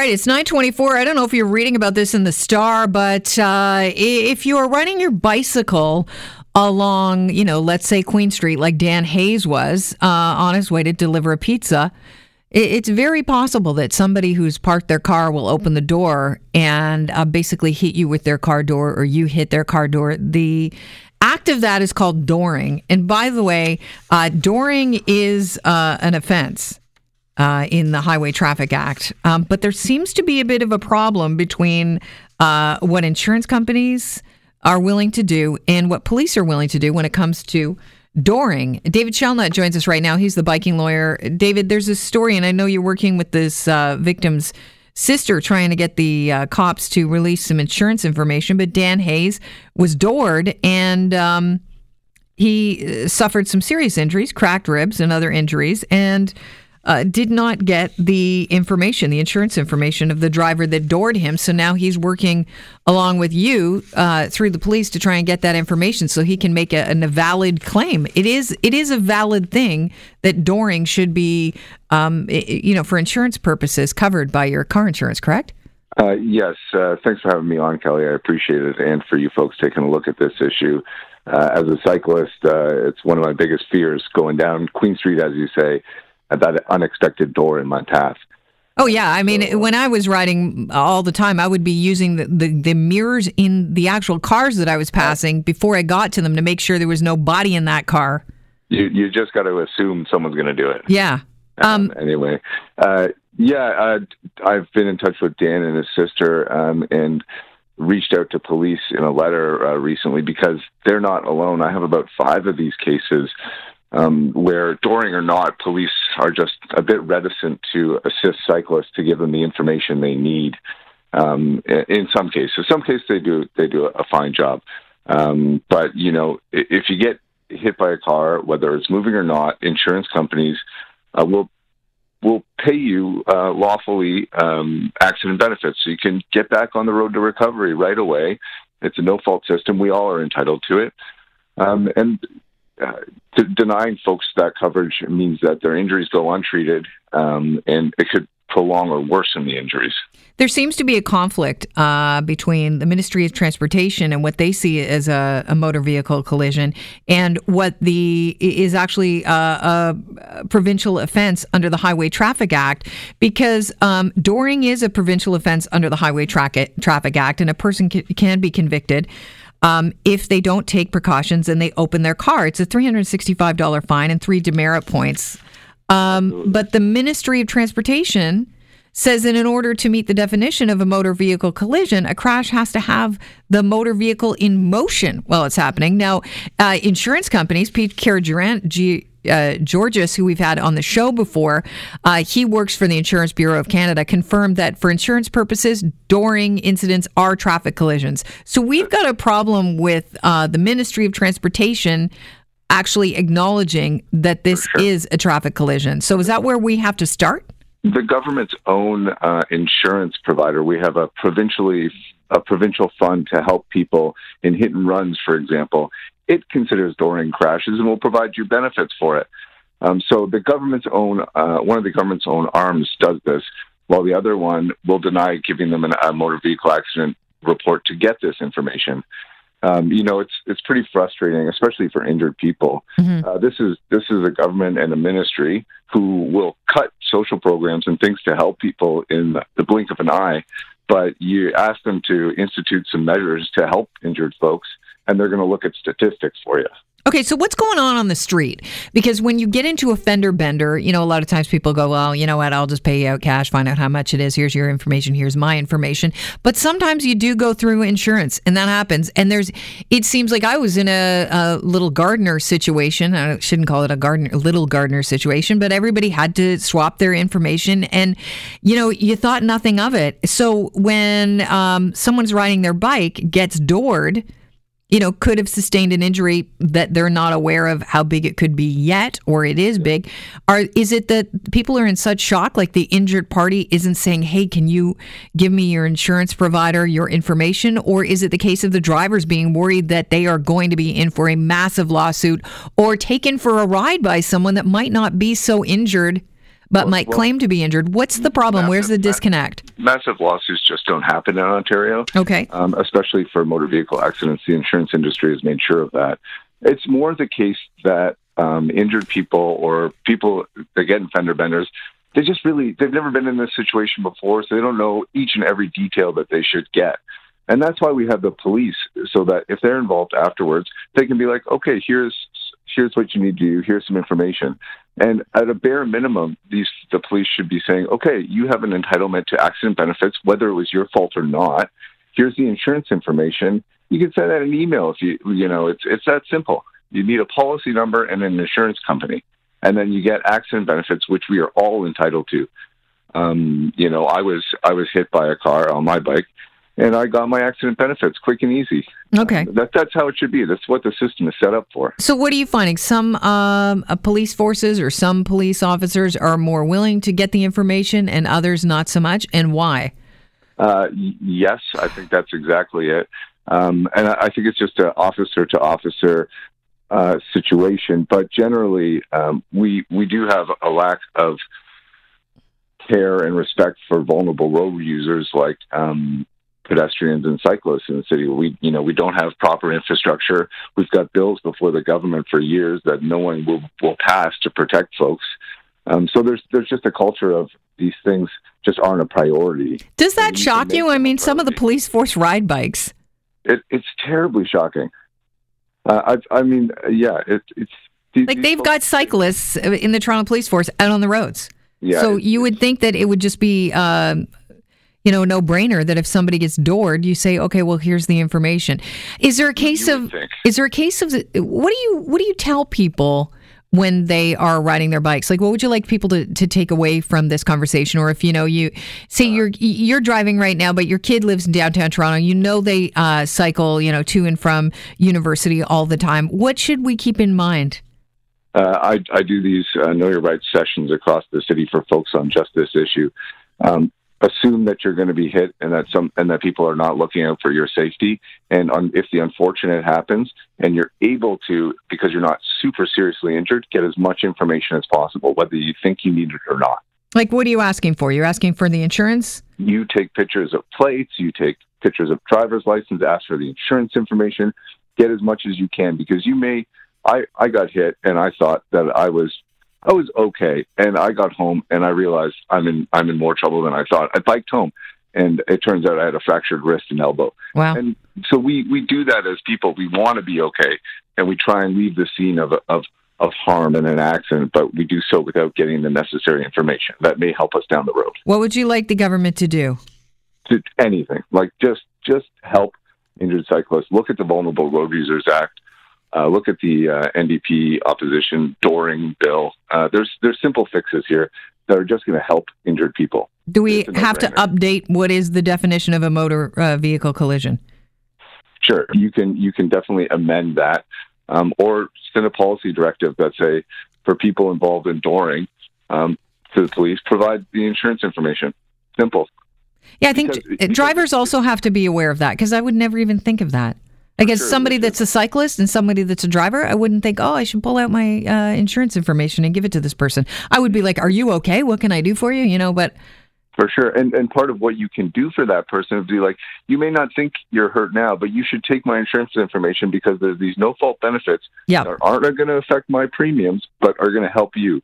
right, it's 924. I don't know if you're reading about this in the Star, but uh, if you are running your bicycle along, you know, let's say Queen Street, like Dan Hayes was uh, on his way to deliver a pizza, it's very possible that somebody who's parked their car will open the door and uh, basically hit you with their car door or you hit their car door. The act of that is called dooring. And by the way, uh, dooring is uh, an offense. Uh, in the Highway Traffic Act. Um, but there seems to be a bit of a problem between uh, what insurance companies are willing to do and what police are willing to do when it comes to Dooring. David Shellnutt joins us right now. He's the biking lawyer. David, there's a story, and I know you're working with this uh, victim's sister trying to get the uh, cops to release some insurance information. But Dan Hayes was doored and um, he uh, suffered some serious injuries, cracked ribs, and other injuries. And uh, did not get the information, the insurance information of the driver that doored him. So now he's working along with you uh, through the police to try and get that information so he can make a, a, valid claim. It is it is a valid thing that dooring should be, um, you know, for insurance purposes covered by your car insurance. Correct? Uh, yes. Uh, thanks for having me on, Kelly. I appreciate it, and for you folks taking a look at this issue. Uh, as a cyclist, uh, it's one of my biggest fears going down Queen Street, as you say that unexpected door in my path. Oh yeah, I mean, when I was riding all the time, I would be using the, the, the, mirrors in the actual cars that I was passing before I got to them to make sure there was no body in that car. You you just got to assume someone's going to do it. Yeah. Um, um, anyway, uh, yeah, uh, I've been in touch with Dan and his sister, um, and reached out to police in a letter uh, recently because they're not alone. I have about five of these cases um, where, dooring or not, police are just a bit reticent to assist cyclists to give them the information they need. Um, in some cases, some cases they do they do a fine job, um, but you know if you get hit by a car, whether it's moving or not, insurance companies uh, will will pay you uh, lawfully um, accident benefits, so you can get back on the road to recovery right away. It's a no fault system. We all are entitled to it. Um, and uh, denying folks that coverage means that their injuries go untreated, um, and it could prolong or worsen the injuries. There seems to be a conflict uh, between the Ministry of Transportation and what they see as a, a motor vehicle collision, and what the is actually a, a, provincial offense under the Highway Traffic Act. Because um, dooring is a provincial offense under the Highway Tra- Traffic Act, and a person can be convicted um, if they don't take precautions and they open their car. It's a $365 fine and three demerit points. Um, but the Ministry of Transportation says that in order to meet the definition of a motor vehicle collision, a crash has to have the motor vehicle in motion while it's happening. Now, uh, insurance companies, Pete Karaduran, G- uh, Georges, who we've had on the show before, uh, he works for the Insurance Bureau of Canada, confirmed that for insurance purposes, dooring incidents are traffic collisions. So we've got a problem with uh, the Ministry of Transportation actually acknowledging that this sure. is a traffic collision. So is that where we have to start? The government's own uh, insurance provider, we have a provincially a provincial fund to help people in hit and runs, for example, it considers dooring crashes and will provide you benefits for it. Um, so the government's own, uh, one of the government's own arms does this, while the other one will deny giving them an, a motor vehicle accident report to get this information. Um, you know, it's it's pretty frustrating, especially for injured people. Mm-hmm. Uh, this is this is a government and a ministry who will cut social programs and things to help people in the blink of an eye. But you ask them to institute some measures to help injured folks, and they're going to look at statistics for you. Okay, so what's going on on the street? Because when you get into a fender bender, you know, a lot of times people go, well, you know what, I'll just pay you out cash, find out how much it is. Here's your information, here's my information. But sometimes you do go through insurance, and that happens. And there's, it seems like I was in a, a little gardener situation. I shouldn't call it a gardener, little gardener situation, but everybody had to swap their information. And, you know, you thought nothing of it. So when um, someone's riding their bike, gets doored, you know, could have sustained an injury that they're not aware of how big it could be yet, or it is big. Are is it that people are in such shock, like the injured party isn't saying, "Hey, can you give me your insurance provider your information?" Or is it the case of the drivers being worried that they are going to be in for a massive lawsuit or taken for a ride by someone that might not be so injured? But might well, claim to be injured. What's the problem? Massive, Where's the disconnect? Massive lawsuits just don't happen in Ontario. Okay. Um, especially for motor vehicle accidents. The insurance industry has made sure of that. It's more the case that um, injured people or people get fender benders, they just really, they've never been in this situation before, so they don't know each and every detail that they should get. And that's why we have the police, so that if they're involved afterwards, they can be like, okay, here's here's what you need to do. Here's some information. And at a bare minimum, these the police should be saying, okay, you have an entitlement to accident benefits, whether it was your fault or not. Here's the insurance information. You can send out an email if you you know it's it's that simple. You need a policy number and an insurance company, and then you get accident benefits, which we are all entitled to. Um, you know, I was I was hit by a car on my bike, and I got my accident benefits quick and easy. Okay, uh, that that's how it should be. That's what the system is set up for. So, what are you finding? Some um, uh, police forces or some police officers are more willing to get the information, and others not so much, and why? Uh, yes, I think that's exactly it. Um, and I think it's just an officer to officer uh, situation. But generally, um, we we do have a lack of care and respect for vulnerable road users like um, pedestrians and cyclists in the city. We you know we don't have proper infrastructure. We've got bills before the government for years that no one will will pass to protect folks. Um, so there's there's just a culture of these things just aren't a priority. Does that shock you? I mean, some of the police force ride bikes. It, it's terribly shocking. Uh, I, I mean, yeah, it, it's these, like they've got cyclists in the Toronto Police Force out on the roads. Yeah, so you would think that it would just be, um, you know, no brainer that if somebody gets doored, you say, okay, well, here's the information. Is there a case of? Is there a case of? What do you What do you tell people? when they are riding their bikes like what would you like people to, to take away from this conversation or if you know you say uh, you're you're driving right now but your kid lives in downtown toronto you know they uh, cycle you know to and from university all the time what should we keep in mind uh, I, I do these uh, know your rights sessions across the city for folks on just this issue um, assume that you're going to be hit and that some and that people are not looking out for your safety. And on, if the unfortunate happens and you're able to because you're not super seriously injured get as much information as possible whether you think you need it or not. Like what are you asking for? You're asking for the insurance? You take pictures of plates you take pictures of driver's license ask for the insurance information get as much as you can because you may I, I got hit and I thought that I was I was okay. And I got home and I realized I'm in I'm in more trouble than I thought. I biked home and it turns out I had a fractured wrist and elbow. Wow. And so we we do that as people. We want to be okay and we try and leave the scene of of of harm in an accident, but we do so without getting the necessary information that may help us down the road. What would you like the government to do? To anything. Like just just help injured cyclists. Look at the Vulnerable Road Users Act uh, look at the uh, NDP opposition Dooring bill. Uh, there's there's simple fixes here that are just going to help injured people. Do we have to update what is the definition of a motor uh, vehicle collision? Sure, you can you can definitely amend that, um, or send a policy directive that say for people involved in dooring um, to the police, provide the insurance information. Simple. Yeah, I think because, drivers also have to be aware of that because I would never even think of that. As sure, somebody that's a cyclist and somebody that's a driver, I wouldn't think, oh, I should pull out my uh, insurance information and give it to this person. I would be like, are you okay? What can I do for you? You know, but for sure. And and part of what you can do for that person would be like, you may not think you're hurt now, but you should take my insurance information because there's these no fault benefits yep. that aren't going to affect my premiums, but are going to help you.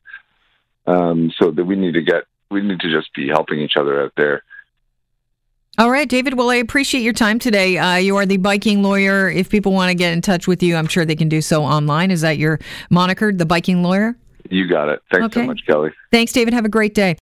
Um, so that we need to get, we need to just be helping each other out there. All right, David. Well, I appreciate your time today. Uh, you are the biking lawyer. If people want to get in touch with you, I'm sure they can do so online. Is that your moniker, the biking lawyer? You got it. Thanks okay. so much, Kelly. Thanks, David. Have a great day.